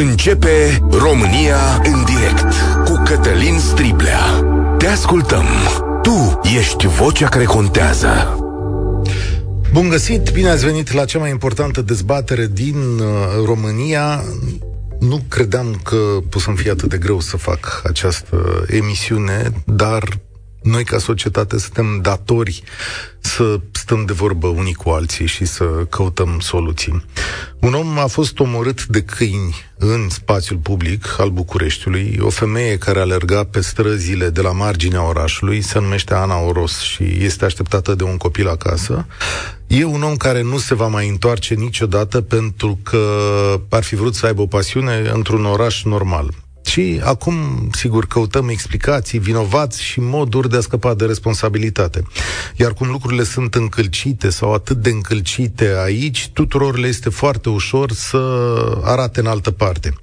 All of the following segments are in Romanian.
Începe România în direct cu Cătălin Striblea. Te ascultăm. Tu ești vocea care contează. Bun găsit, bine ați venit la cea mai importantă dezbatere din uh, România. Nu credeam că pot să-mi fie atât de greu să fac această emisiune, dar noi ca societate suntem datori să stăm de vorbă unii cu alții și să căutăm soluții. Un om a fost omorât de câini în spațiul public al Bucureștiului. O femeie care alerga pe străzile de la marginea orașului se numește Ana Oros și este așteptată de un copil acasă. E un om care nu se va mai întoarce niciodată pentru că ar fi vrut să aibă o pasiune într-un oraș normal. Și acum, sigur, căutăm explicații, vinovați și moduri de a scăpa de responsabilitate. Iar cum lucrurile sunt încălcite sau atât de încălcite aici, tuturor le este foarte ușor să arate în altă parte.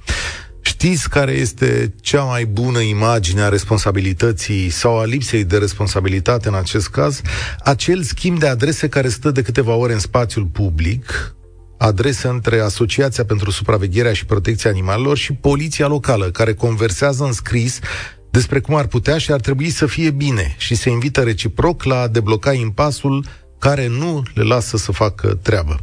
Știți care este cea mai bună imagine a responsabilității sau a lipsei de responsabilitate în acest caz? Acel schimb de adrese care stă de câteva ore în spațiul public, adrese între Asociația pentru Supravegherea și Protecția Animalelor și Poliția Locală, care conversează în scris despre cum ar putea și ar trebui să fie bine și se invită reciproc la a debloca impasul care nu le lasă să facă treabă.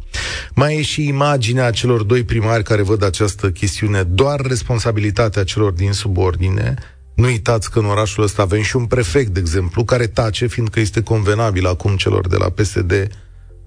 Mai e și imaginea celor doi primari care văd această chestiune, doar responsabilitatea celor din subordine. Nu uitați că în orașul ăsta avem și un prefect, de exemplu, care tace, fiindcă este convenabil acum celor de la PSD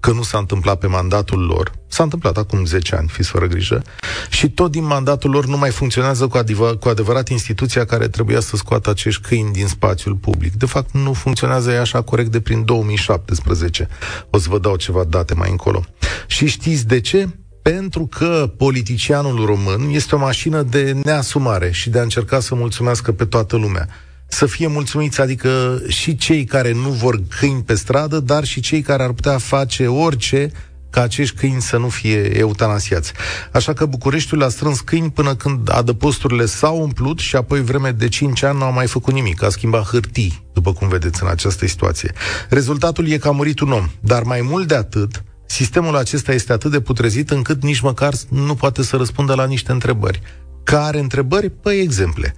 că nu s-a întâmplat pe mandatul lor. S-a întâmplat acum 10 ani, fiți fără grijă. Și tot din mandatul lor nu mai funcționează cu, adevăr, cu adevărat instituția care trebuia să scoată acești câini din spațiul public. De fapt, nu funcționează ea așa corect de prin 2017. O să vă dau ceva date mai încolo. Și știți de ce? Pentru că politicianul român este o mașină de neasumare și de a încerca să mulțumească pe toată lumea să fie mulțumiți, adică și cei care nu vor câini pe stradă, dar și cei care ar putea face orice ca acești câini să nu fie eutanasiați. Așa că Bucureștiul a strâns câini până când adăposturile s-au umplut și apoi vreme de 5 ani nu a mai făcut nimic, a schimbat hârtii, după cum vedeți în această situație. Rezultatul e că a murit un om, dar mai mult de atât, sistemul acesta este atât de putrezit încât nici măcar nu poate să răspundă la niște întrebări. Care întrebări? Păi exemple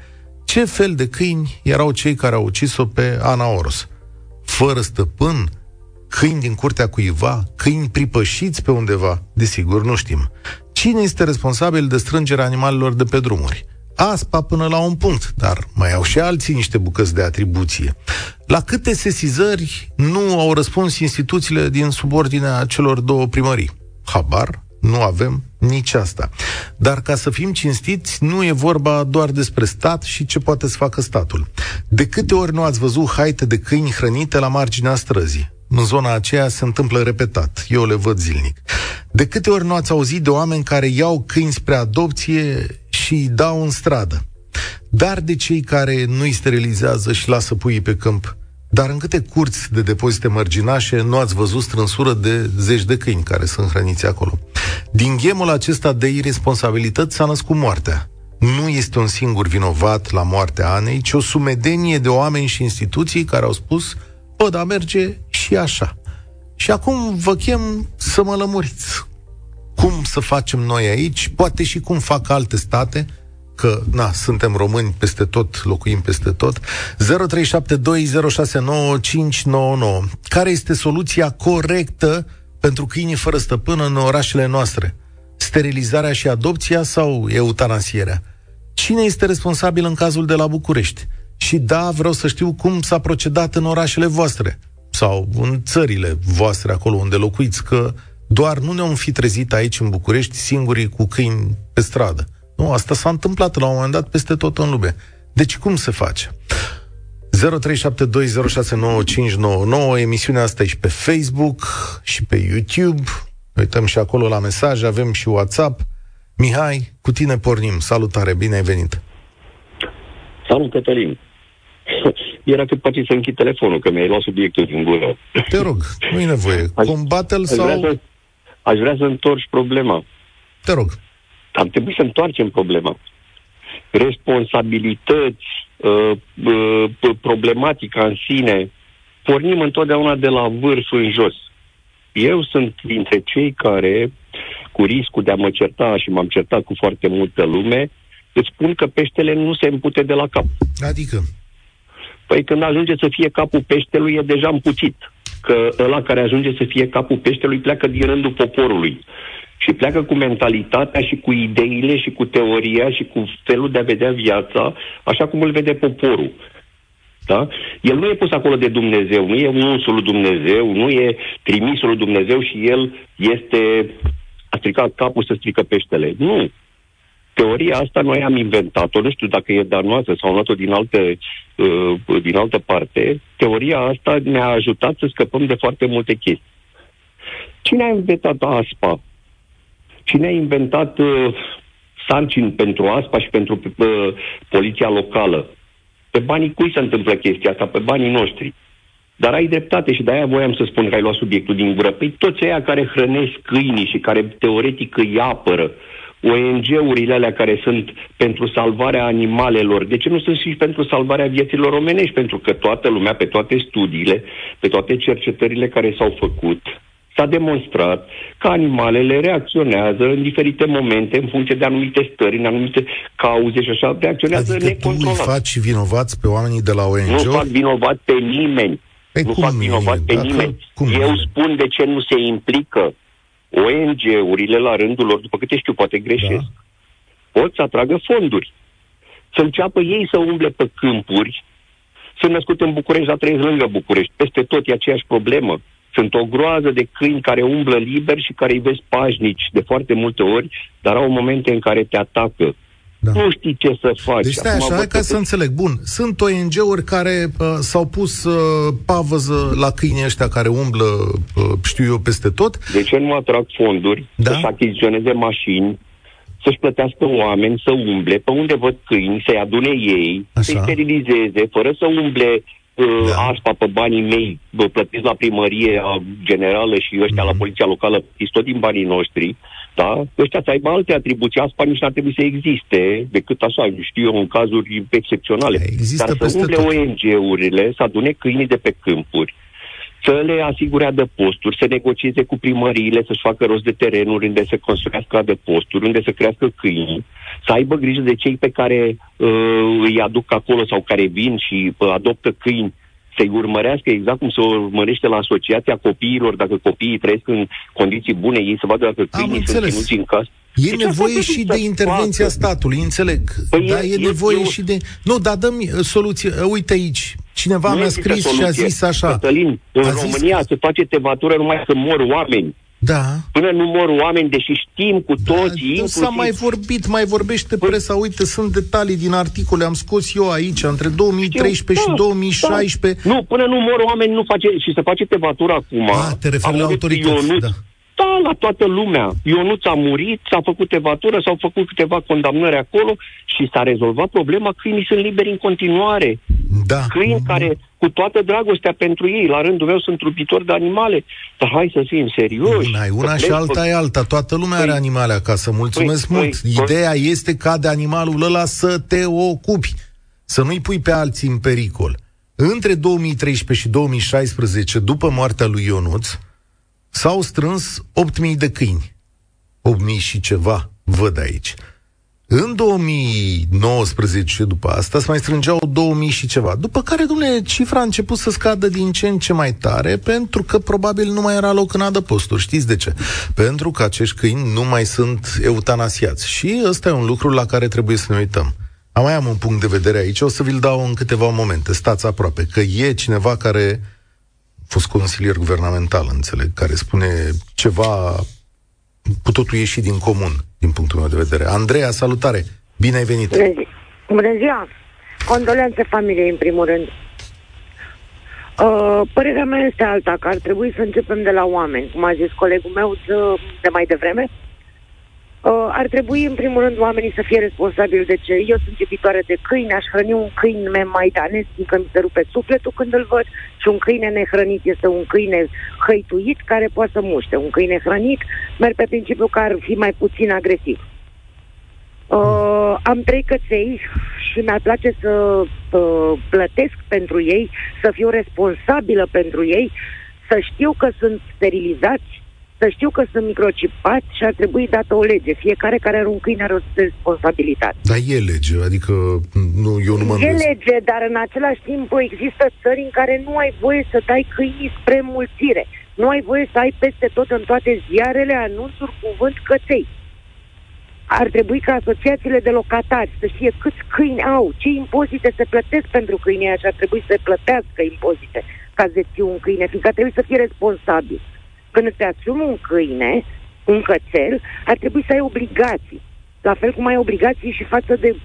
ce fel de câini erau cei care au ucis-o pe Ana Oros? Fără stăpân? Câini din curtea cuiva? Câini pripășiți pe undeva? Desigur, nu știm. Cine este responsabil de strângerea animalelor de pe drumuri? Aspa până la un punct, dar mai au și alții niște bucăți de atribuție. La câte sesizări nu au răspuns instituțiile din subordinea celor două primării? Habar nu avem nici asta. Dar ca să fim cinstiți, nu e vorba doar despre stat și ce poate să facă statul. De câte ori nu ați văzut haite de câini hrănite la marginea străzii? În zona aceea se întâmplă repetat. Eu le văd zilnic. De câte ori nu ați auzit de oameni care iau câini spre adopție și îi dau în stradă? Dar de cei care nu îi sterilizează și lasă puii pe câmp? Dar în câte curți de depozite mărginașe nu ați văzut strânsură de zeci de câini care sunt hrăniți acolo? Din ghemul acesta de irresponsabilități s-a născut moartea. Nu este un singur vinovat la moartea Anei, ci o sumedenie de oameni și instituții care au spus, bă, dar merge și așa. Și acum vă chem să mă lămuriți. Cum să facem noi aici, poate și cum fac alte state, că, na, suntem români peste tot, locuim peste tot. 0372069599. Care este soluția corectă pentru câinii fără stăpână în orașele noastre? Sterilizarea și adopția sau eutanasierea? Cine este responsabil în cazul de la București? Și da, vreau să știu cum s-a procedat în orașele voastre sau în țările voastre, acolo unde locuiți, că doar nu ne-am fi trezit aici în București singurii cu câini pe stradă. Nu, asta s-a întâmplat la un moment dat peste tot în lume. Deci cum se face? 0372069599 Emisiunea asta e și pe Facebook și pe YouTube. Uităm și acolo la mesaj, avem și WhatsApp. Mihai, cu tine pornim. Salutare, bine ai venit. Salut, Cătălin. Era cât poate să închid telefonul, că mi-ai luat subiectul din gură. Te rog, nu e nevoie. Combate-l sau... Aș vrea, să, aș vrea să întorci problema. Te rog. Ar trebui să întoarcem problema. Responsabilități, uh, uh, problematica în sine, pornim întotdeauna de la vârf în jos. Eu sunt dintre cei care, cu riscul de a mă certa și m-am certat cu foarte multă lume, Îți spun că peștele nu se împute de la cap. Adică? Păi când ajunge să fie capul peștelui, e deja împuțit. Că ăla care ajunge să fie capul peștelui pleacă din rândul poporului. Și pleacă cu mentalitatea și cu ideile și cu teoria și cu felul de a vedea viața, așa cum îl vede poporul. Da? El nu e pus acolo de Dumnezeu, nu e unsul lui Dumnezeu, nu e trimisul lui Dumnezeu și el este a stricat capul să strică peștele. Nu. Teoria asta noi am inventat-o, nu știu dacă e de noastră sau luat-o din, alte, uh, din altă parte. Teoria asta ne-a ajutat să scăpăm de foarte multe chestii. Cine a inventat ASPA? Cine a inventat uh, sarcini pentru ASPA și pentru uh, poliția locală? Pe banii cui se întâmplă chestia asta? Pe banii noștri. Dar ai dreptate și de-aia voiam să spun că ai luat subiectul din gură. Păi toți aia care hrănesc câinii și care teoretic îi apără, ONG-urile alea care sunt pentru salvarea animalelor, de ce nu sunt și pentru salvarea vieților omenești? Pentru că toată lumea, pe toate studiile, pe toate cercetările care s-au făcut, s-a demonstrat că animalele reacționează în diferite momente, în funcție de anumite stări, în anumite cauze și așa, reacționează adică necontrolat. tu îi faci vinovați pe oamenii de la ONG? Nu fac vinovat pe nimeni. Păi nu cum fac vinovat pe Dacă- nimeni. cum Eu nimeni? spun de ce nu se implică ONG-urile la rândul lor, după câte știu, poate greșesc. Da. Pot să atragă fonduri. Să înceapă ei să umble pe câmpuri. Sunt născut în București, dar trăiesc lângă București. Peste tot e aceeași problemă. Sunt o groază de câini care umblă liber și care îi vezi pașnici de foarte multe ori, dar au momente în care te atacă. Da. Nu știi ce să faci. Deci stai Acum așa, văd hai ca că să înțeleg. Bun, sunt ONG-uri care uh, s-au pus uh, pavăză la câinii ăștia care umblă, uh, știu eu, peste tot. De ce nu atrag fonduri Da. să-și achiziționeze mașini, să-și plătească oameni să umble pe unde văd câini, să-i adune ei, Așa. să-i sterilizeze, fără să umble uh, Da. aspa pe banii mei, bă, plătiți la primărie a generală și ăștia Mhm. la poliția locală, plătiți tot din banii noștri, da? Ăștia să aibă alte atribuții, aspa nici n-ar trebui să existe, decât așa, știu eu, în cazuri excepționale. Există Dar să peste umble tot. ONG-urile, să adune câinii de pe câmpuri, să le asigure adăposturi, să negocieze cu primăriile, să-și facă rost de terenuri unde să construiască adăposturi, unde să crească câini, să aibă grijă de cei pe care uh, îi aduc acolo sau care vin și uh, adoptă câini, să-i urmărească exact cum se urmărește la asociația copiilor, dacă copiii trăiesc în condiții bune, ei să vadă dacă câinii sunt înțeles. ținuți în casă. E Deci asta nevoie trebuie și să de intervenția facă. statului, înțeleg. Păi da, e- e, e- nevoie eu- și de... Nu, dar dăm soluție. Uite aici, cineva Nu mi-a există scris și a soluție. zis așa. Cătălin, în A zis România se face tevatură numai când mor oameni. Da. Până nu mor oameni, deși știm cu toții, Da, inclusiv... s-a mai vorbit, mai vorbește Păi- presa. Uite, sunt detalii din articole, am scos eu aici, între 2013 Da, și 2016. Da. Nu, până nu mor oameni nu face și se face tevatură acum. Ah, te referi A la murit autorități, Ionuț. da. Da, la toată lumea. Ionuț a murit, s-a făcut tevatură, s-au făcut câteva condamnări acolo și s-a rezolvat problema. Câinii sunt liberi în continuare. Da. Câini care, cu toată dragostea pentru ei, la rândul meu sunt trupitori de animale. Dar hai să fim serioși. Una e una Să și plec alta pe- e alta. Toată lumea Păi- are animale acasă. Mulțumesc păi- mult. păi- Ideea este ca de animalul ăla să te ocupi. Să nu-i pui pe alții în pericol. Între 2013 și 2016, după moartea lui Ionuț, s-au strâns 8.000 de câini. 8.000 și ceva, văd aici. În 2019, după asta, se mai strângeau 2000 și ceva. După care, domnule, cifra a început să scadă din ce în ce mai tare, pentru că probabil nu mai era loc în adăposturi. Știți de ce? Pentru că acești câini nu mai sunt eutanasiați. Și ăsta e un lucru la care trebuie să ne uităm. Am mai am un punct de vedere aici, o să vi-l dau în câteva momente. Stați aproape, că e cineva care a fost consilier guvernamental, înțeleg, care spune ceva cu totul ieșit din comun, din punctul meu de vedere. Andreea, salutare! Bine ai venit! Bună zi- Bună ziua! Condolențe familiei, în primul rând. Uh, părerea mea este alta, că ar trebui să începem de la oameni, cum a zis colegul meu de, de mai devreme. Uh, ar trebui, în primul rând, oamenii să fie responsabili de ce. Eu sunt iubitoare de câini, aș hrăni un câine maidanez, fiindcă mi se rupe sufletul când îl văd, și un câine nehrănit este un câine hăituit care poate să muște. Un câine hrănit merg pe principiu că ar fi mai puțin agresiv. Uh, am trei căței și mi-ar place să uh, plătesc pentru ei, să fiu responsabilă pentru ei, să știu că sunt sterilizați, să știu că sunt microcipați și ar trebui dată o lege. Fiecare care are un câine are o responsabilitate. Dar e lege, adică nu, eu nu mă E lege, dar în același timp există țări în care nu ai voie să dai câinii spre mulțire. Nu ai voie să ai peste tot în toate ziarele anunțuri cuvânt căței. Ar trebui ca asociațiile de locatari să știe câți câini au, ce impozite se plătesc pentru câinii și ar trebui să plătească impozite ca să ții un câine, fiindcă trebuie să fie responsabil. Când îți asumi un câine, un cățel, ar trebui să ai obligații. La fel cum ai obligații și față de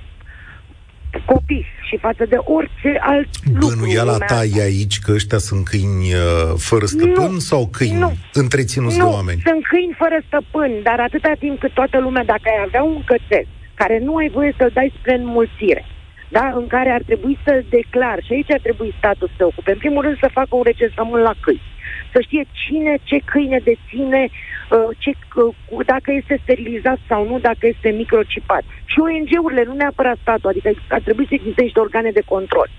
copii și față de orice alt lucru. Bănuiala ta e aici că ăștia sunt câini uh, fără stăpân nu, sau câini nu, întreținuți nu, de oameni? sunt câini fără stăpân, dar atâta timp cât toată lumea, dacă ai avea un cățel care nu ai voie să-l dai spre înmulțire, da, în care ar trebui să declar, și aici ar trebui statul să se ocupe, în primul rând să facă un recensământ la câini să știe cine, ce câine deține, uh, ce, uh, dacă este sterilizat sau nu, dacă este microcipat. Și ONG-urile, nu neapărat statul, adică ar trebui să existe niște organe de control.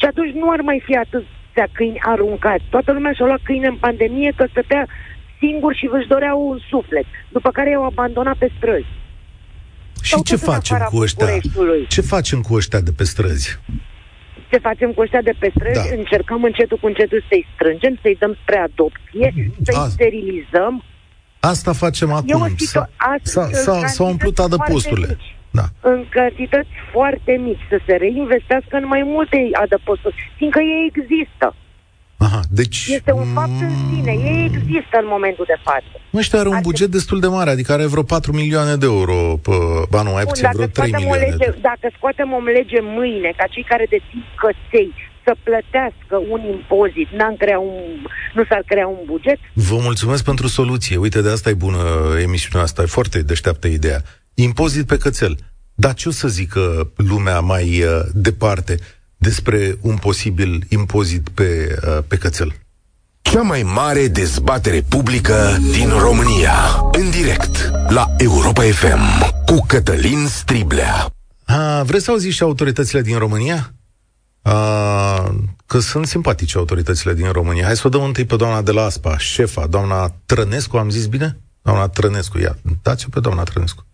Și atunci nu ar mai fi atâția câini aruncați. Toată lumea și-a luat câine în pandemie că stătea singur și își doreau un suflet, după care i-au abandonat pe străzi. Și ce facem cu ăștia? Ce facem cu ăștia de pe străzi? Ce facem cu ăștia de pe străzi, da. încercăm încetul cu încetul să-i strângem, să-i dăm spre adopție, să-i A... sterilizăm. Asta facem acum. S-a, s-a, s-a, s-a umplut adăposturile. Da. În cantități foarte mici, să se reinvestească în mai multe adăposturi, fiindcă ei există. Aha, deci... Este un fapt în sine. Ei există în momentul de față. Mă, ăștia are un buget destul de mare, adică are vreo 4 milioane de euro pe... Ba nu, mai puțin, vreo 3 milioane. Lege, de... Dacă scoatem o lege mâine, ca cei care dețin căței să plătească un impozit, n-am crea un, nu s-ar crea un buget? Vă mulțumesc pentru soluție. Uite, de asta e bună emisiunea asta, e foarte deșteaptă ideea. Impozit pe cățel. Dar ce o să zică lumea mai uh, departe? Despre un posibil impozit pe, uh, pe cățel. Cea mai mare dezbatere publică din România. În direct la Europa FM cu Cătălin Striblea. A, vreți să auziți și autoritățile din România? A, că sunt simpatice autoritățile din România. Hai să o dăm întâi pe doamna de la ASPA, șefa, doamna Trănescu, am zis bine? Doamna Trănescu, ia, dați-o pe doamna Trănescu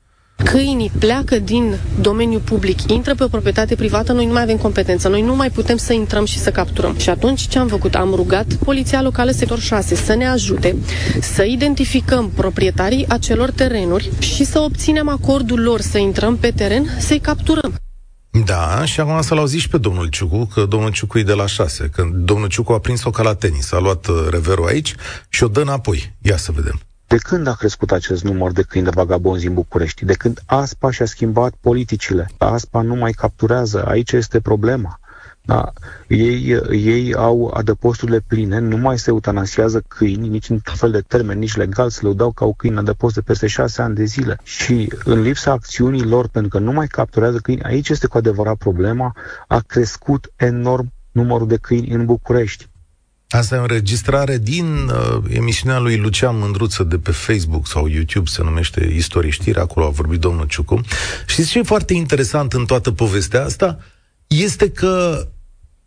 câinii pleacă din domeniul public, intră pe o proprietate privată, noi nu mai avem competență, noi nu mai putem să intrăm și să capturăm. Și atunci ce am făcut? Am rugat Poliția Locală Sector 6 să ne ajute să identificăm proprietarii acelor terenuri și să obținem acordul lor să intrăm pe teren, să-i capturăm. Da, și acum să-l auziți pe domnul Ciucu, că domnul Ciucu e de la șase, că domnul Ciucu a prins-o ca la tenis, a luat uh, reverul aici și o dă înapoi. Ia să vedem. De când a crescut acest număr de câini de vagabonzi în București? De când ASPA și-a schimbat politicile? ASPA nu mai capturează, aici este problema. Da? Ei, ei au adăposturile pline, nu mai se eutanasiază câini, nici în fel de termen, nici legal, să le dau ca o câini adăpost de peste șase ani de zile. Și în lipsa acțiunii lor, pentru că nu mai capturează câini, aici este cu adevărat problema, a crescut enorm numărul de câini în București. Asta e o înregistrare din uh, emisiunea lui Lucian Mândruță de pe Facebook sau YouTube, se numește Istorie Știri, acolo a vorbit domnul Ciucu. Știți ce e foarte interesant în toată povestea asta? Este că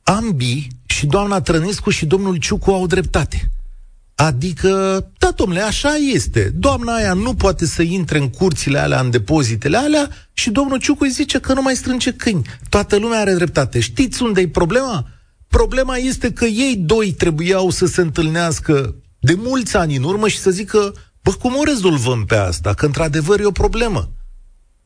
ambii, și doamna Trănescu și domnul Ciucu, au dreptate. Adică, da, domnule, așa este. Doamna aia nu poate să intre în curțile alea, în depozitele alea și domnul Ciucu îi zice că nu mai strânge câini. Toată lumea are dreptate. Știți unde e problema? Problema este că ei doi trebuiau să se întâlnească de mulți ani în urmă și să zică, bă, cum o rezolvăm pe asta? Că într-adevăr e o problemă.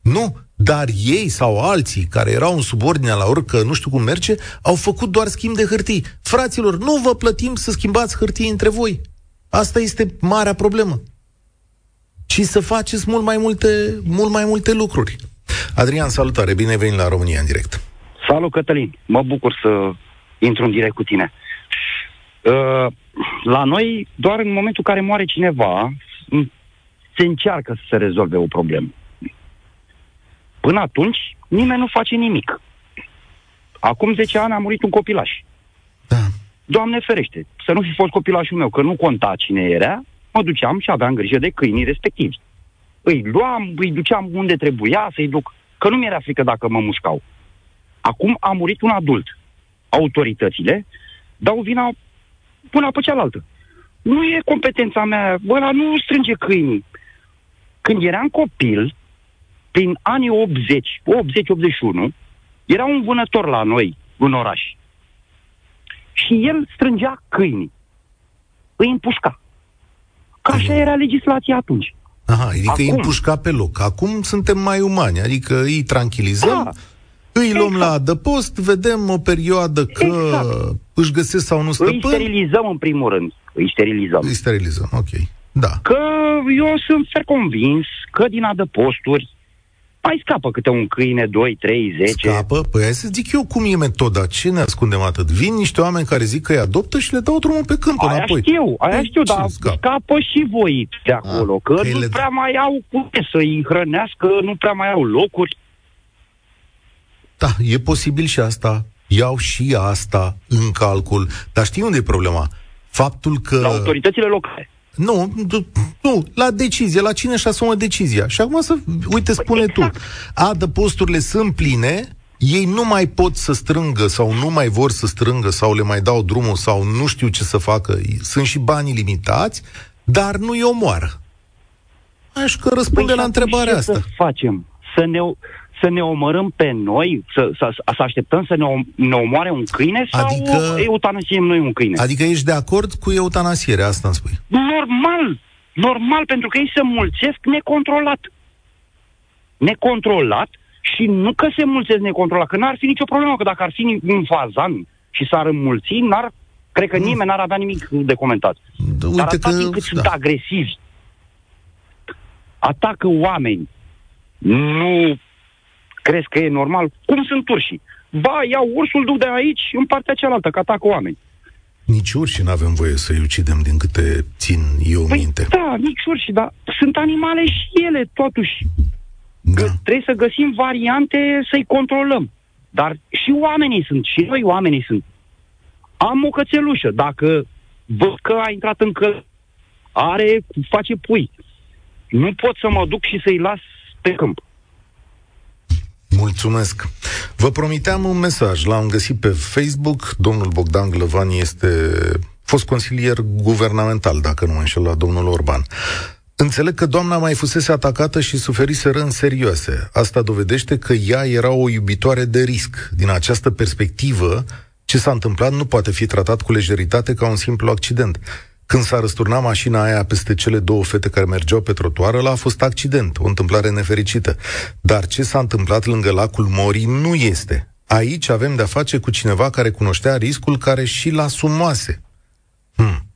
Nu, dar ei sau alții care erau în subordinea la orică, nu știu cum merge, au făcut doar schimb de hârtii. Fraților, nu vă plătim să schimbați hârtii între voi. Asta este marea problemă. Și să faceți mult mai multe, mult mai multe lucruri. Adrian, salutare, bine ai venit la România în direct. Salut, Cătălin. Mă bucur să intru în direct cu tine. Uh, la noi, doar în momentul în care moare cineva, se încearcă să se rezolve o problemă. Până atunci, nimeni nu face nimic. Acum 10 ani a murit un copilaș. Da. Doamne ferește, să nu fi fost copilașul meu, că nu conta cine era, mă duceam și aveam grijă de câinii respectivi. Îi luam, îi duceam unde trebuia să-i duc, că nu mi-era frică dacă mă mușcau. Acum a murit un adult autoritățile dau vina până pe cealaltă. nu e competența mea, bă, ăla nu strânge câinii. Când eram copil, prin anii 80, 80-81, era un vânător la noi, în oraș. Și el strângea câinii. Îi împușca. Ca așa era legislația atunci. Aha, adică Acum. îi împușca pe loc. Acum suntem mai umani, adică îi tranquilizăm, da. Îi luăm exact. la adăpost, vedem o perioadă că exact. își găsesc sau nu stăpân. Îi sterilizăm în primul rând. Îi sterilizăm. Îi sterilizăm, ok. Da. Că eu sunt fer convins că din adăposturi mai scapă câte un câine, 2, 3, 10. Scapă? Păi hai să zic eu cum e metoda. Ce ne ascundem atât? Vin niște oameni care zic că îi adoptă și le dau drumul pe câmp aia înapoi. știu, aia păi, știu, dar scapă? scapă și voi de acolo, A, că, că nu le... prea mai au cum să-i hrănească, nu prea mai au locuri. Da, e posibil și asta. Iau și asta în calcul. Dar știi unde e problema? Faptul că... La autoritățile locale. Nu, nu, la decizie, la cine și asumă decizia. Și acum să, uite, spune exact. tu, adăposturile sunt pline, ei nu mai pot să strângă sau nu mai vor să strângă sau le mai dau drumul sau nu știu ce să facă, sunt și banii limitați, dar nu i omoară. Aș că răspunde păi la întrebarea asta. să facem? Să ne, să ne omorâm pe noi, să, să, să așteptăm să ne, om, ne omoare un câine sau adică, eutanasiem noi un câine? Adică ești de acord cu eutanasierea, asta îmi spui? Normal, normal, pentru că ei se mulțesc necontrolat. Necontrolat și nu că se mulțesc necontrolat, că n-ar fi nicio problemă, că dacă ar fi un fazan și s-ar înmulți, n-ar, cred că nimeni n-ar avea nimic de comentat. Uite Dar atât că, timp cât da. sunt agresivi, atacă oameni, nu Crezi că e normal? Cum sunt urșii? Ba, iau ursul, duc de aici în partea cealaltă, că atacă oameni. Nici urși nu avem voie să-i ucidem din câte țin eu păi, minte. Da, nici urși, dar sunt animale și ele, totuși. Da. trebuie să găsim variante să-i controlăm. Dar și oamenii sunt, și noi oamenii sunt. Am o cățelușă, dacă văd că a intrat în căl, are, face pui. Nu pot să mă duc și să-i las pe câmp. Mulțumesc. Vă promiteam un mesaj, l-am găsit pe Facebook. Domnul Bogdan Glăvan este fost consilier guvernamental, dacă nu mă înșel, la domnul Orban. Înțeleg că doamna mai fusese atacată și suferise răni serioase. Asta dovedește că ea era o iubitoare de risc. Din această perspectivă, ce s-a întâmplat nu poate fi tratat cu lejeritate ca un simplu accident. Când s-a răsturnat mașina aia peste cele două fete care mergeau pe trotuară, la a fost accident, o întâmplare nefericită. Dar ce s-a întâmplat lângă lacul Morii nu este. Aici avem de-a face cu cineva care cunoștea riscul care și-l asumase. Hmm.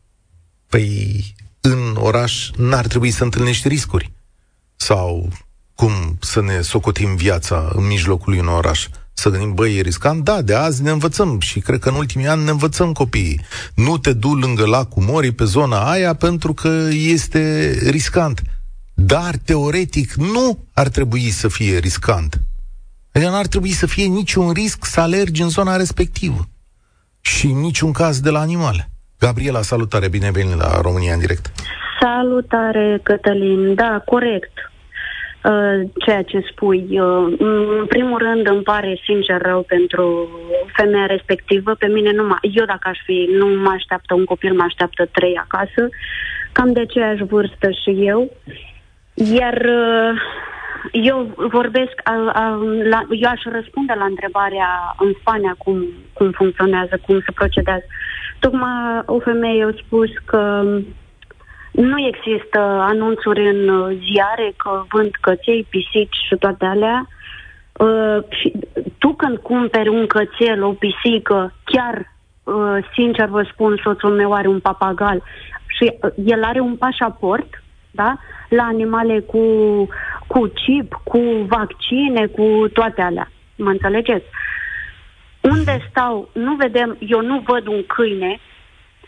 Păi, în oraș n-ar trebui să întâlnești riscuri. Sau cum să ne socotim viața în mijlocul unui oraș să gândim, băi, e riscant? Da, de azi ne învățăm și cred că în ultimii ani ne învățăm copiii. Nu te du lângă lacul Mori pe zona aia pentru că este riscant. Dar, teoretic, nu ar trebui să fie riscant. Adică nu ar trebui să fie niciun risc să alergi în zona respectivă. Și în niciun caz de la animale. Gabriela, salutare, bine venit la România în direct. Salutare, Cătălin. Da, corect. Uh, ceea ce spui. Uh, în primul rând îmi pare sincer rău pentru femeia respectivă. Pe mine nu mă, eu dacă aș fi, nu mă așteaptă un copil, mă așteaptă trei acasă. Cam de aceeași vârstă și eu. Iar uh, eu vorbesc, la, eu aș răspunde la întrebarea în Spania cum, cum funcționează, cum se procedează. Tocmai o femeie a spus că nu există anunțuri în uh, ziare că vând căței, pisici și toate alea. Uh, și tu când cumperi un cățel, o pisică, chiar, uh, sincer vă spun, soțul meu are un papagal și uh, el are un pașaport, da? La animale cu, cu chip, cu vaccine, cu toate alea. Mă înțelegeți? Unde stau, nu vedem, eu nu văd un câine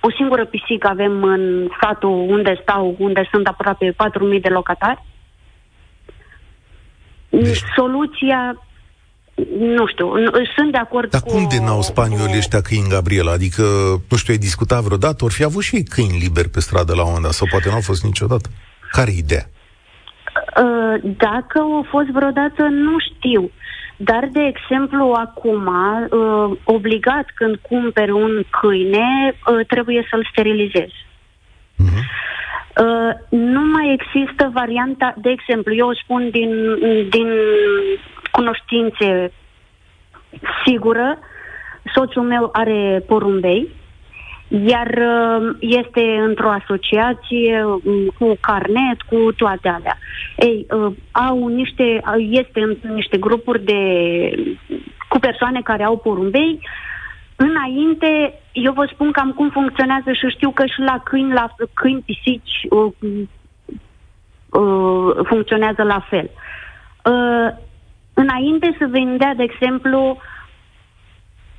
o singură pisică avem în satul unde stau, unde sunt aproape 4.000 de locatari. Deci... Soluția nu știu, sunt de acord Dar cu... cum de n-au spanioli ăștia câini, Gabriela? Adică, nu știu, ai discutat vreodată? Ori fi avut și ei câini liberi pe stradă la un moment dat, sau poate n-au fost niciodată. Care e ideea? Uh, dacă au fost vreodată, nu știu. Dar, de exemplu, acum, obligat când cumperi un câine, trebuie să-l sterilizezi. Uh-huh. Uh, nu mai există varianta, de exemplu, eu spun din, din cunoștințe sigură, soțul meu are porumbei, iar uh, este într-o asociație um, cu carnet, cu toate alea. Ei, uh, au niște, este în niște grupuri de, cu persoane care au porumbei. Înainte, eu vă spun cam cum funcționează și știu că și la câini, la câini, pisici, uh, uh, funcționează la fel. Uh, înainte să vendea, de exemplu,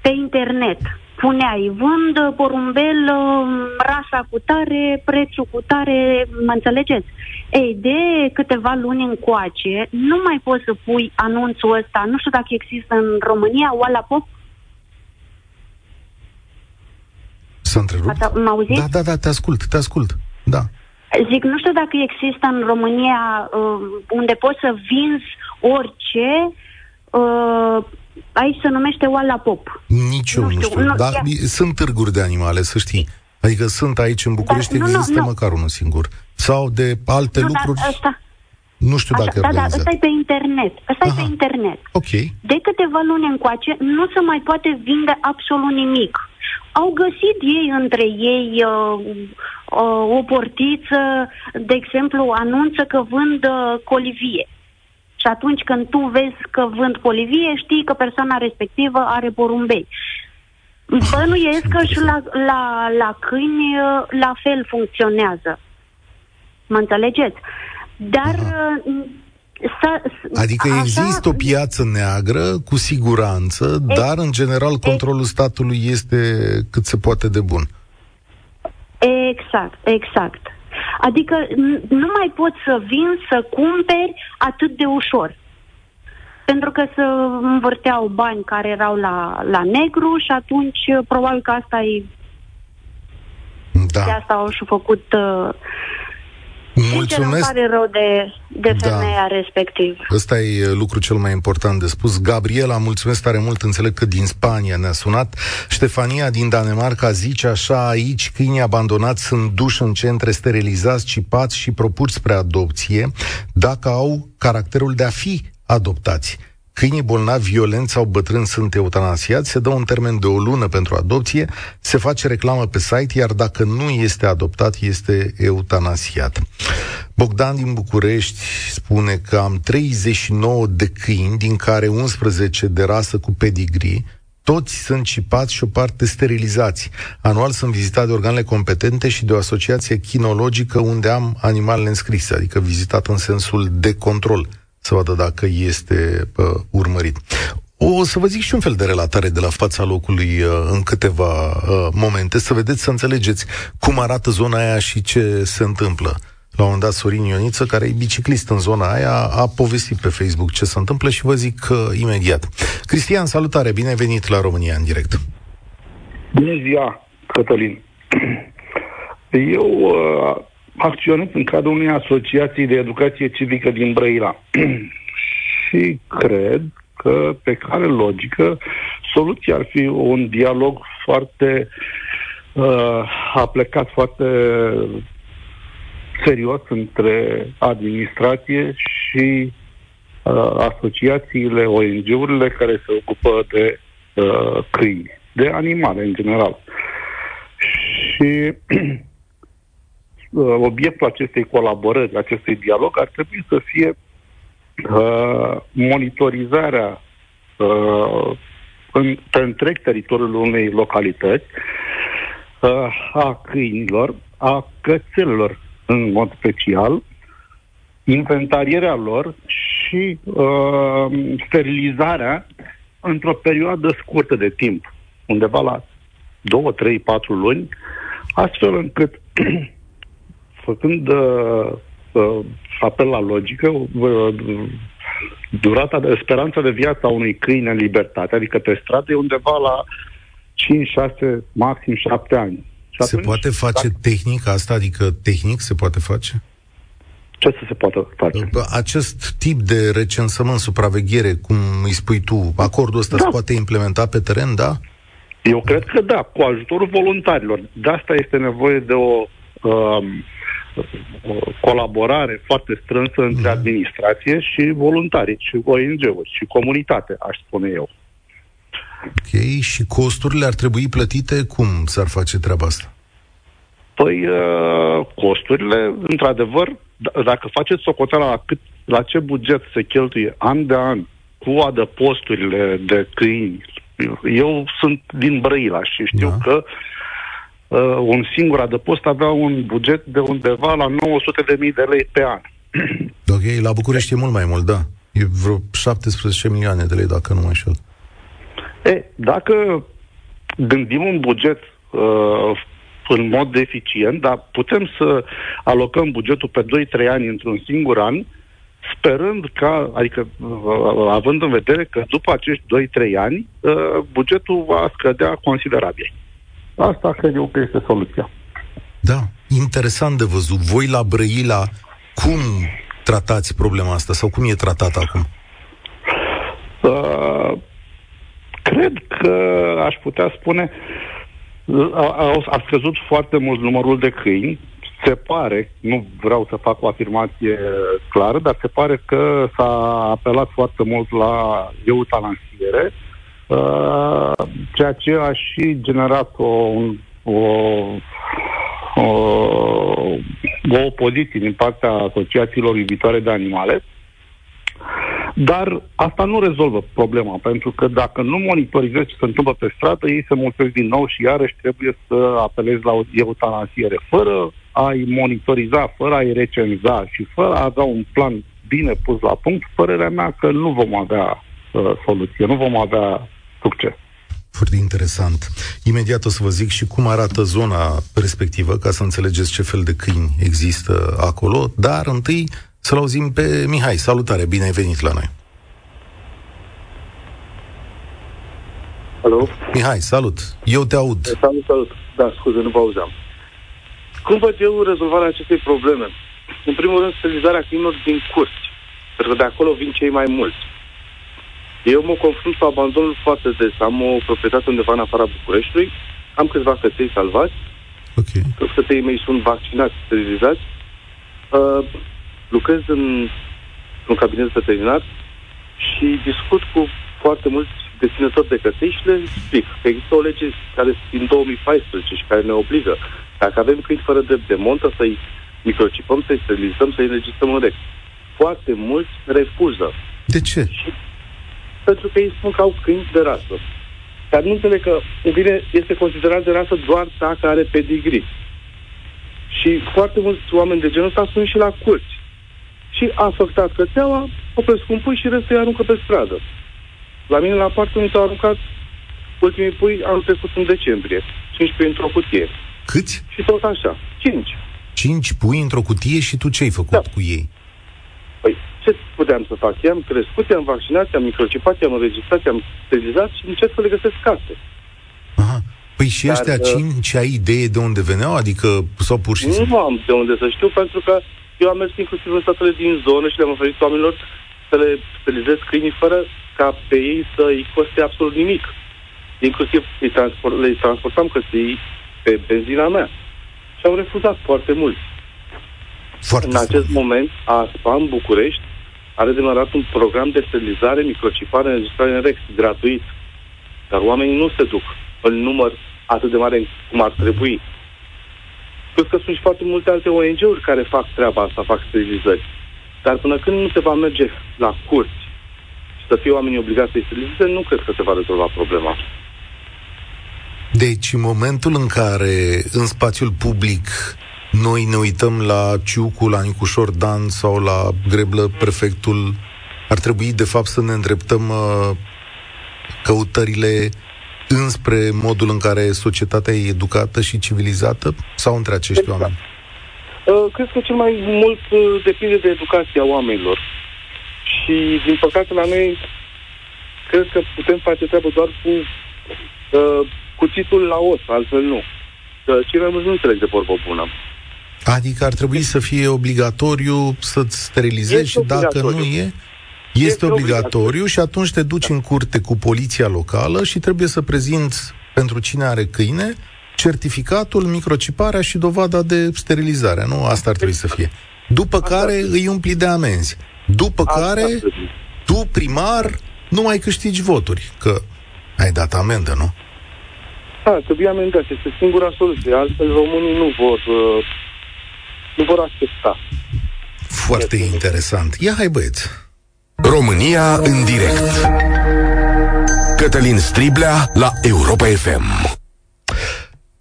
pe internet, puneai vând porumbel rasa cu tare, prețul cu tare, mă înțelegeți? Ei, de câteva luni încoace, nu mai poți să pui anunțul ăsta, nu știu dacă există în România, Wallapop? Să întrerup? Mă auziți? Da, da, da, te ascult, te ascult, da. Zic, nu știu dacă există în România uh, unde poți să vinzi orice uh, aici se numește Wallapop. Nici eu nu știu. Nu știu. Nu, dar chiar... sunt târguri de animale, să știi. Adică sunt aici în București, dar, există nu, nu, măcar unul singur. Sau de alte nu, lucruri... Dar, asta... Nu știu dacă Așa, Da, da, ăsta e pe internet. Ăsta e pe internet. Ok. De câteva luni încoace nu se mai poate vinde absolut nimic. Au găsit ei între ei uh, uh, o portiță, de exemplu, anunță că vând uh, colivie. Și atunci când tu vezi că vând polivie, știi că persoana respectivă are porumbei. Bănuiesc că și la, la, la câini la fel funcționează. Mă înțelegeți? Dar... Sa, adică așa... există o piață neagră, cu siguranță, e, dar în general controlul e, statului este cât se poate de bun. Exact, exact. Adică nu mai poți să vin să cumperi atât de ușor. Pentru că să învârteau bani care erau la, la negru și atunci probabil că asta e... Da. De asta au și făcut uh, Mulțumesc. Sincer, îmi pare rău de, de da. femeia da. respectiv. Ăsta e lucru cel mai important de spus. Gabriela, mulțumesc tare mult, înțeleg că din Spania ne-a sunat. Ștefania din Danemarca zice așa, aici câinii abandonați sunt duși în centre sterilizați, cipați și propuși spre adopție, dacă au caracterul de a fi adoptați. Câinii bolnavi, violenți sau bătrâni sunt eutanasiați, se dă un termen de o lună pentru adopție, se face reclamă pe site, iar dacă nu este adoptat, este eutanasiat. Bogdan din București spune că am 39 de câini, din care 11 de rasă cu pedigree, toți sunt cipați și o parte sterilizați. Anual sunt vizitat de organele competente și de o asociație chinologică unde am animalele înscrise, adică vizitat în sensul de control să vadă dacă este uh, urmărit. O să vă zic și un fel de relatare de la fața locului uh, în câteva uh, momente, să vedeți, să înțelegeți cum arată zona aia și ce se întâmplă. La un moment dat, Sorin Ioniță, care e biciclist în zona aia, a povestit pe Facebook ce se întâmplă și vă zic uh, imediat. Cristian, salutare, bine ai venit la România în direct. Bună ziua, Cătălin. Eu uh, acționez în cadrul unei asociații de educație civică din Brăila. și cred că, pe care logică, soluția ar fi un dialog foarte uh, a plecat foarte serios între administrație și uh, asociațiile, ONG-urile care se ocupă de uh, câini, de animale în general. Și uh, obiectul acestei colaborări, acestui dialog, ar trebui să fie uh, monitorizarea uh, în, pe întreg teritoriul unei localități uh, a câinilor, a cățelelor în mod special, inventarierea lor și uh, sterilizarea într-o perioadă scurtă de timp, undeva la 2, 3, 4 luni, astfel încât făcând uh, uh, apel la logică, uh, durata de speranța de viață a unui câine în libertate, adică pe stradă, e undeva la 5, 6, maxim 7 ani. Și se poate face dacă... tehnic asta? Adică tehnic se poate face? Ce să se poate face? Acest tip de recensământ, supraveghere, cum îi spui tu, acordul ăsta da. se poate implementa pe teren, da? Eu cred că da, cu ajutorul voluntarilor. De asta este nevoie de o um, colaborare foarte strânsă între Da. administrație și voluntari, și ONG-uri, și comunitate, aș spune eu. Ok, și costurile ar trebui plătite? Cum s-ar face treaba asta? Păi, uh, costurile, într-adevăr, d- dacă faceți socoteala la, cât, la ce buget se cheltuie an de an cu adăposturile de câini, eu sunt din Brăila și știu Da. că uh, un singur adăpost avea un buget de undeva la 900.000 de lei pe an. Ok, la București e mult mai mult, da. E vreo 17 milioane de lei, dacă nu mă înșel. E, dacă gândim un buget uh, în mod eficient, dar putem să alocăm bugetul pe 2-3 ani într-un singur an, sperând ca, adică uh, având în vedere că după acești 2-3 ani, uh, bugetul va scădea considerabil. Asta cred eu că este soluția. Da, interesant de văzut. Voi la Brăila, cum tratați problema asta sau cum e tratată acum? Uh, cred că aș putea spune a, a, a scăzut foarte mult numărul de câini. Se pare, nu vreau să fac o afirmație clară, dar se pare că s-a apelat foarte mult la eutanasiere, uh, ceea ce a și generat o, o, o, o opoziție din partea asociațiilor iubitoare de animale. Dar asta nu rezolvă problema, pentru că dacă nu monitorizezi ce se întâmplă pe stradă, ei se mulțesc din nou și iarăși trebuie să apelezi la o eutanasiere. Fără a-i monitoriza, fără a-i recenza și fără a avea un plan bine pus la punct, părerea mea că nu vom avea uh, soluție, nu vom avea succes. Foarte interesant. Imediat o să vă zic și cum arată zona respectivă, ca să înțelegeți ce fel de câini există acolo, dar întâi să-l auzim pe Mihai. Salutare, bine ai venit la noi. Alo? Mihai, salut. Eu te aud. Salut, salut. Da, scuze, nu vă auzeam. Cum văd eu rezolvarea acestei probleme? În primul rând, sterilizarea câinilor din curți. Pentru că de acolo vin cei mai mulți. Eu mă confrunt cu abandonul foarte des. Am o proprietate undeva în afara Bucureștiului, am câțiva căței salvați, Ok. toți căței mei sunt vaccinați, sterilizați. Uh, lucrez în, un cabinet veterinar și discut cu foarte mulți deținători de căței și le explic că există o lege care din 2014 și care ne obligă dacă avem câini fără drept de montă să-i microcipăm, să-i sterilizăm, să-i înregistrăm în rec. Foarte mulți refuză De ce? și pentru că ei spun că au câini de rasă. Dar nu înțeleg că un câine este considerat de rasă doar dacă are pedigree. Și foarte mulți oameni de genul ăsta sunt și la curți. Și a făctat cățeaua, opresc un pui și restul îi aruncă pe stradă. La mine la parte mi s-au aruncat ultimii pui anul trecut în decembrie. 15 într-o cutie. Câți? Și tot așa. 5. Cinci pui într-o cutie și tu ce ai făcut Da. cu ei? Păi, ce puteam să fac? I-am crescut, i-am vaccinat, i-am microcipat, i-am înregistrat, i-am sterilizat și încerc să le găsesc case. Aha. Păi și Dar, ăștia uh, cinci ai idee de unde veneau? Adică, sau pur și simplu? Nu am de unde să știu, pentru că eu am mers inclusiv în statele din zonă și le-am oferit oamenilor să le sterilizez câinii fără ca pe ei să îi coste absolut nimic. Inclusiv îi transport, le transportam căței pe benzina mea. Și au refuzat foarte mulți. Foarte În acest moment, ASPA, în București, are demarat un program de sterilizare, microcipare, înregistrare în REX, gratuit. Dar oamenii nu se duc în număr atât de mare cum ar trebui. Plus că sunt și foarte multe alte ONG-uri care fac treaba asta, fac sterilizări. Dar până când nu se va merge la curți și să fie oamenii obligați să-i sterilizeze, nu cred că se va rezolva problema. Deci, în momentul în care în spațiul public noi ne uităm la Ciucu, la Nicușor Dan sau la Greblă, prefectul, ar trebui, de fapt, să ne îndreptăm uh, căutările înspre modul în care societatea e educată și civilizată sau între acești Exact. oameni? Uh, cred că cel mai mult uh, depinde de educația oamenilor. Și, din păcate, la noi, cred că putem face treabă doar cu uh, cuțitul la os, altfel nu. Că cei mai mulți nu înțeleg de vorbă bună. Adică ar trebui să fie obligatoriu să-ți sterilizezi Este și dacă nu obligatoriu. e, este, Este obligatoriu obligatoriu. și atunci te duci în curte cu poliția locală și trebuie să prezinți pentru cine are câine certificatul, microciparea și dovada de sterilizare, nu? Asta ar trebui să fie. După Asta care îi umpli de amenzi. După Asta care tu, primar, nu mai câștigi voturi, că ai dat amendă, nu? Da, trebuie amendat. Este singura soluție. Altfel românii nu vor, uh, nu vor accepta. Foarte este interesant. Ia hai băieți. România în direct. Cătălin Striblea la Europa FM.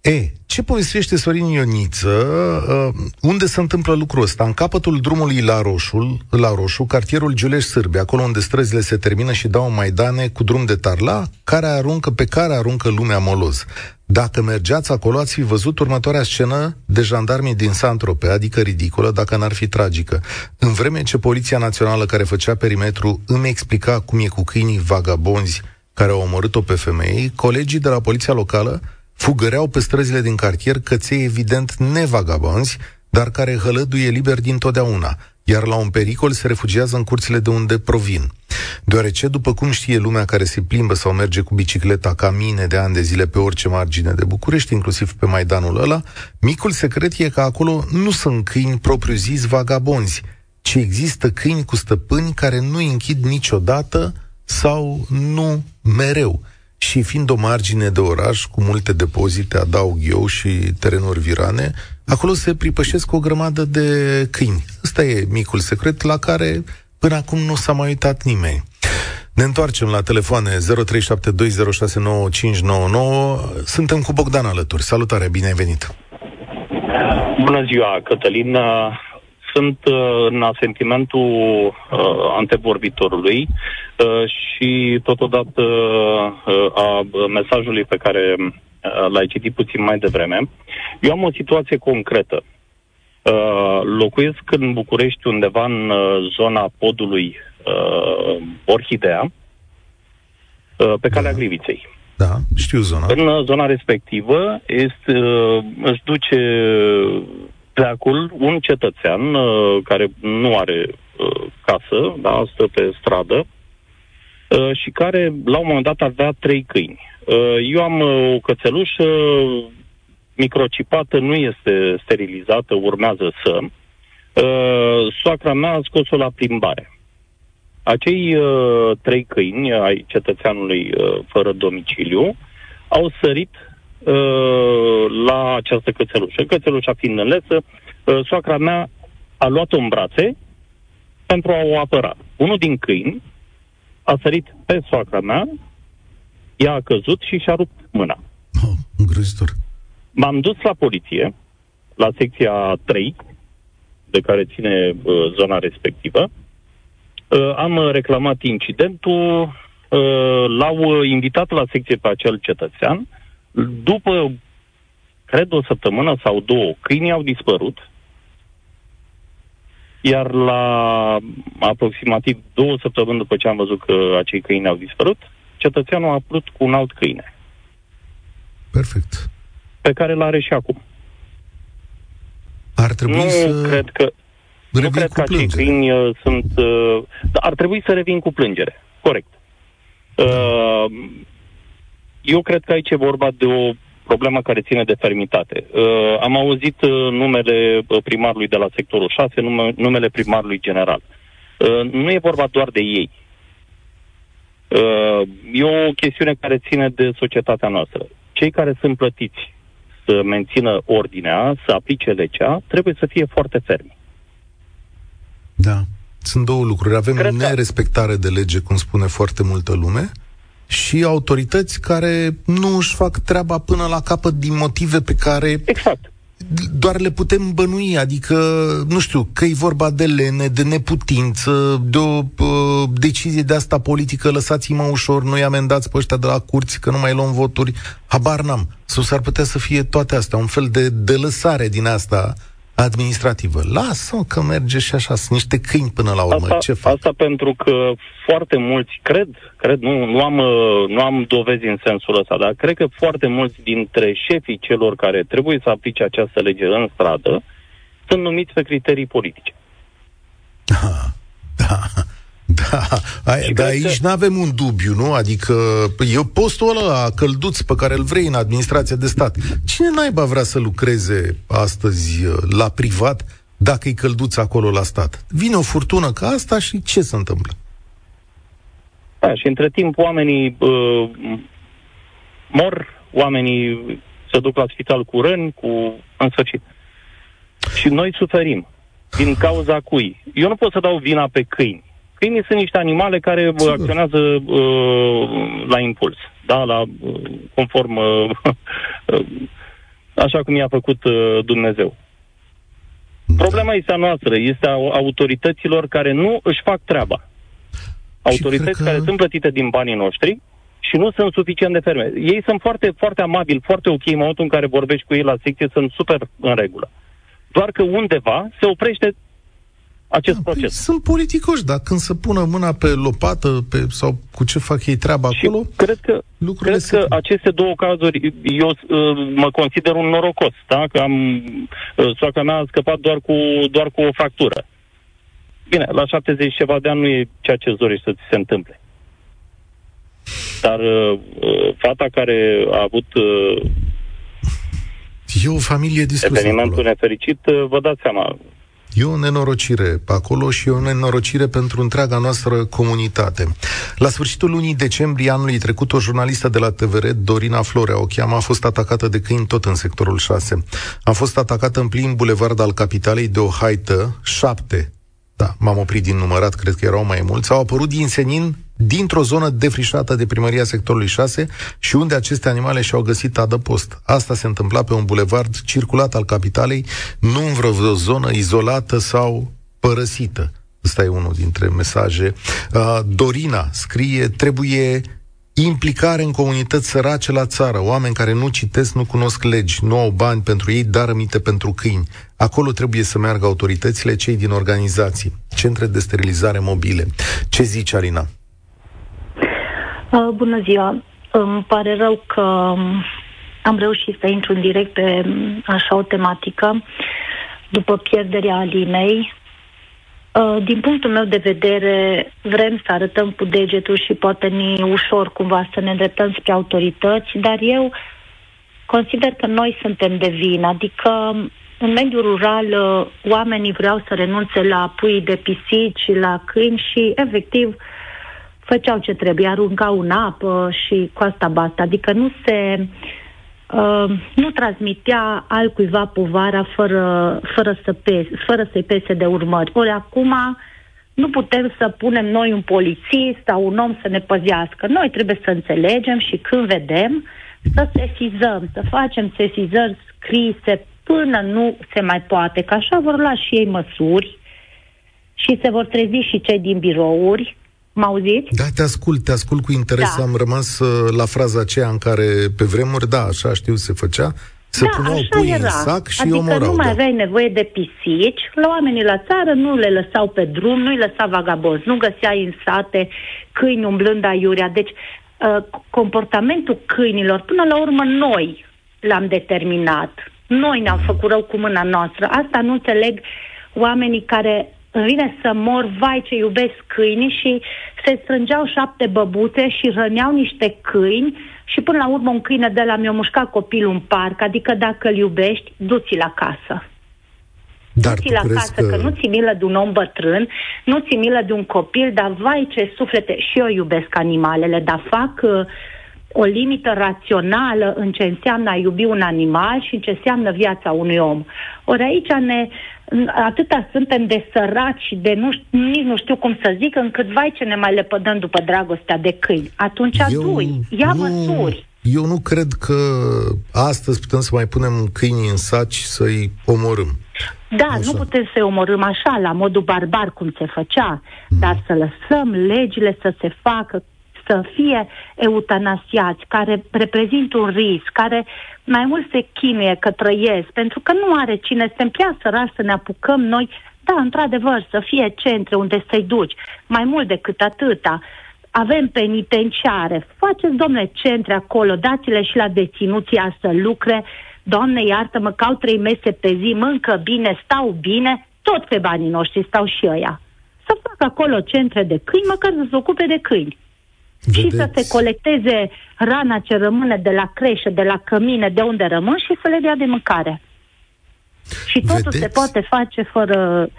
E, ce povestește Sorin Ioniță? Uh, unde se întâmplă lucrul ăsta? În capătul drumului la, Roșul, la Roșu, cartierul Giuleș Sârbe, acolo unde străzile se termină și dau maidane cu drum de tarla, care aruncă, pe care aruncă lumea moloz. Dacă mergeați acolo, ați fi văzut următoarea scenă de jandarmii din Santrope, adică ridicolă, dacă n-ar fi tragică. În vreme ce Poliția Națională care făcea perimetru îmi explica cum e cu câinii vagabonzi care au omorât-o pe femei, colegii de la Poliția Locală fugăreau pe străzile din cartier căței evident nevagabonzi, dar care hălăduie liber din totdeauna, iar la un pericol se refugiază în curțile de unde provin. Deoarece, după cum știe lumea care se plimbă sau merge cu bicicleta ca mine de ani de zile pe orice margine de București, inclusiv pe Maidanul ăla, micul secret e că acolo nu sunt câini propriu-zis vagabonzi, ci există câini cu stăpâni care nu închid niciodată sau nu mereu și fiind o margine de oraș cu multe depozite, adaug eu, și terenuri virane, acolo se pripășesc o grămadă de câini. Ăsta e micul secret la care până acum nu s-a mai uitat nimeni. Ne întoarcem la telefoane 0372069599. Suntem cu Bogdan alături. Salutare, bine ai venit! Bună ziua, Cătălin! sunt uh, în asentimentul uh, antevorbitorului uh, și totodată a mesajului pe care l-ai citit puțin mai devreme. Eu am o situație concretă. Locuiesc în București undeva în zona podului Orhidea, pe calea da. Griviței. Da, știu zona. În zona respectivă este, își duce pleacul un cetățean uh, care nu are uh, casă, da, stă pe stradă, uh, și care la un moment dat avea trei câini. Uh, eu am uh, o cățelușă microcipată, nu este sterilizată, urmează să. Uh, soacra mea a scos-o la plimbare. Acei uh, trei câini ai cetățeanului uh, fără domiciliu au sărit Uh, la această cățelușă. Cățelușa fiind înlesă, uh, soacra mea a luat-o în brațe pentru a o apăra. Unul din câini a sărit pe soacra mea, ea a căzut și și-a rupt mâna. Oh, îngrozitor. M-am dus la poliție, la secția 3, de care ține uh, zona respectivă. Uh, am reclamat incidentul, uh, l-au invitat la secție pe acel cetățean, după, cred, o săptămână sau două, câinii au dispărut, iar la aproximativ două săptămâni după ce am văzut că acei câini au dispărut, cetățeanul a apărut cu un alt câine. Perfect. Pe care îl are și acum. Ar trebui nu să... cred că nu cred că acei câini uh, sunt... Uh, ar trebui să revin cu plângere. Corect. Uh, eu cred că aici e vorba de o problemă care ține de fermitate. Uh, am auzit uh, numele uh, primarului de la sectorul 6, nume, numele primarului general. Uh, nu e vorba doar de ei. Uh, e o chestiune care ține de societatea noastră. Cei care sunt plătiți să mențină ordinea, să aplice legea, trebuie să fie foarte fermi. Da. Sunt două lucruri. Avem Cred nerespectare de lege, cum spune foarte multă lume, și autorități care nu își fac treaba până la capăt din motive pe care exact. Doar le putem bănui, adică, nu știu, că e vorba de lene, de neputință, de o uh, decizie de asta politică, lăsați-mă ușor, noi amendați pe ăștia de la curți că nu mai luăm voturi, habar n-am. Sau s-ar putea să fie toate astea, un fel de, de lăsare din asta administrativă. Lasă că merge și așa, sunt niște câini până la urmă. Asta, Ce fac? Asta pentru că foarte mulți, cred, cred, nu, nu, am, uh, nu am dovezi în sensul ăsta, dar cred că foarte mulți dintre șefii celor care trebuie să aplice această lege în stradă sunt numiți pe criterii politice. Da, da. Da, ai, dar aici că... nu avem un dubiu, nu? Adică eu postul ăla călduț pe care îl vrei în administrația de stat. Cine naiba vrea să lucreze astăzi uh, la privat dacă e călduț acolo la stat? Vine o furtună ca asta și ce se întâmplă? Da, și între timp oamenii uh, mor, oamenii se duc la spital cu răni, cu însfăcit. Și noi suferim. Din cauza cui? Eu nu pot să dau vina pe câini. Câinii sunt niște animale care Sigur. acționează uh, la impuls, da, la, uh, conform, uh, uh, așa cum i-a făcut uh, Dumnezeu. Da. Problema este a noastră, este a autorităților care nu își fac treaba. Autorități că... care sunt plătite din banii noștri și nu sunt suficient de ferme. Ei sunt foarte, foarte amabili, foarte ok în momentul în care vorbești cu ei la secție, sunt super în regulă. Doar că undeva se oprește acest da, proces. Păi sunt politicoși, dar când se pună mâna pe lopată pe, sau cu ce fac ei treaba și acolo, cred că, cred că aceste două cazuri, eu uh, mă consider un norocos, da? că am, uh, soacra mea a scăpat doar cu, doar cu o fractură. Bine, la 70 ceva de ani nu e ceea ce îți dorești să ți se întâmple. Dar uh, uh, fata care a avut uh, E o familie distrusă Evenimentul acolo. nefericit, uh, vă dați seama, E o nenorocire acolo și e o nenorocire pentru întreaga noastră comunitate. La sfârșitul lunii decembrie anului trecut, o jurnalistă de la TVR, Dorina Florea, o cheamă, a fost atacată de câini tot în sectorul 6. A fost atacată în plin bulevard al capitalei de o haită, șapte da, m-am oprit din numărat, cred că erau mai mulți, au apărut din senin dintr-o zonă defrișată de primăria sectorului 6 și unde aceste animale și-au găsit adăpost. Asta se întâmpla pe un bulevard circulat al capitalei, nu în vreo zonă izolată sau părăsită. Ăsta e unul dintre mesaje. Uh, Dorina scrie, trebuie implicare în comunități sărace la țară, oameni care nu citesc, nu cunosc legi, nu au bani pentru ei, dar rămite pentru câini. Acolo trebuie să meargă autoritățile, cei din organizații, centre de sterilizare mobile. Ce zici, Alina? Uh, bună ziua! Îmi pare rău că um, am reușit să intru în direct pe um, așa o tematică după pierderea Alinei. Uh, din punctul meu de vedere, vrem să arătăm cu degetul și poate ni ușor cumva să ne îndreptăm spre autorități, dar eu consider că noi suntem de vină, adică în mediul rural uh, oamenii vreau să renunțe la pui de pisici, la câini și efectiv făceau ce trebuie, aruncau în apă și cu asta basta. Adică nu se uh, nu transmitea altcuiva povara fără, fără, să pese, fără să-i pese de urmări. Ori acum nu putem să punem noi un polițist sau un om să ne păzească. Noi trebuie să înțelegem și când vedem să sesizăm, să facem sesizări scrise până nu se mai poate, că așa vor lua și ei măsuri și se vor trezi și cei din birouri. Mă auziți? Da, te ascult, te ascult cu interes. Da. Am rămas uh, la fraza aceea în care, pe vremuri, da, așa știu, se făcea, se da, puneau pui era. în sac și adică omorau. nu mai da. aveai nevoie de pisici, la oamenii la țară nu le lăsau pe drum, nu-i lăsa vagabozi, nu găseai în sate câini umblând aiurea. Deci, uh, comportamentul câinilor, până la urmă, noi l-am determinat. Noi ne-am făcut rău cu mâna noastră. Asta nu înțeleg oamenii care îmi vine să mor, vai ce iubesc câini și se strângeau șapte băbuțe și răneau niște câini și până la urmă un câine de la mi-a mușcat copilul în parc, adică dacă îl iubești, du-ți-l acasă. Dar nu ți la casă, că... că nu ți milă de un om bătrân, nu ți milă de un copil, dar vai ce suflete, și eu iubesc animalele, dar fac uh, o limită rațională în ce înseamnă a iubi un animal și în ce înseamnă viața unui om. Ori aici ne, atâta suntem de săraci și de nu, nici nu știu cum să zic, încât vai ce ne mai lepădăm după dragostea de câini. Atunci eu dui, ia nu, măsuri. Eu nu cred că astăzi putem să mai punem câinii în saci să-i omorâm. Da, așa. nu putem să-i omorâm așa, la modul barbar, cum se făcea, mm. dar să lăsăm legile să se facă să fie eutanasiați, care reprezintă un risc, care mai mult se chinuie că trăiesc, pentru că nu are cine să împia sărași să ne apucăm noi, da, într-adevăr, să fie centre unde să-i duci, mai mult decât atâta. Avem penitenciare, faceți, domnule, centre acolo, dați-le și la deținuția să lucre, Doamne, iartă-mă, cau trei mese pe zi, mâncă bine, stau bine, tot pe banii noștri stau și ăia să facă acolo centre de câini, măcar să se ocupe de câini. Vedeți? Și să se colecteze rana ce rămâne de la creșă, de la cămine, de unde rămân și să le dea de mâncare. Și totul Vedeți? se poate face fără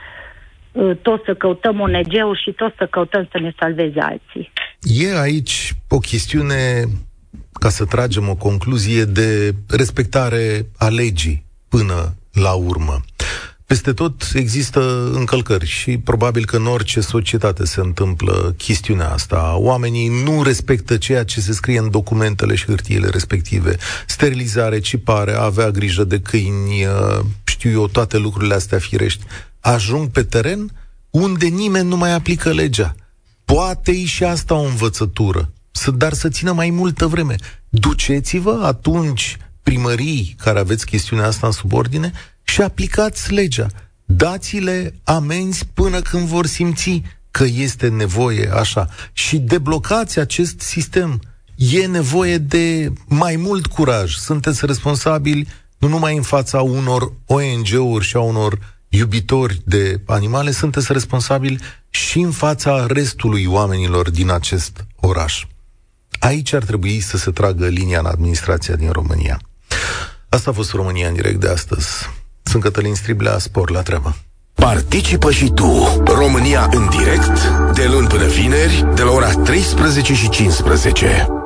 uh, tot să căutăm ONG-uri și tot să căutăm să ne salveze alții. E aici o chestiune, ca să tragem o concluzie, de respectare a legii până la urmă. Peste tot există încălcări și probabil că în orice societate se întâmplă chestiunea asta. Oamenii nu respectă ceea ce se scrie în documentele și hârtiile respective. Sterilizare, cipare, avea grijă de câini, uh, știu eu, toate lucrurile astea firești. Ajung pe teren unde nimeni nu mai aplică legea. Poate e și asta o învățătură, dar să țină mai multă vreme. Duceți-vă atunci primării care aveți chestiunea asta în subordine și aplicați legea. Dați-le amenzi până când vor simți că este nevoie așa. Și deblocați acest sistem. E nevoie de mai mult curaj. Sunteți responsabili nu numai în fața unor ONG-uri și a unor iubitori de animale, sunteți responsabili și în fața restului oamenilor din acest oraș. Aici ar trebui să se tragă linia în administrația din România. Asta a fost România în direct de astăzi. Sunt Cătălin Striblea, spor la treabă. Participă și tu, România în direct, de luni până vineri, de la ora 13 și 15.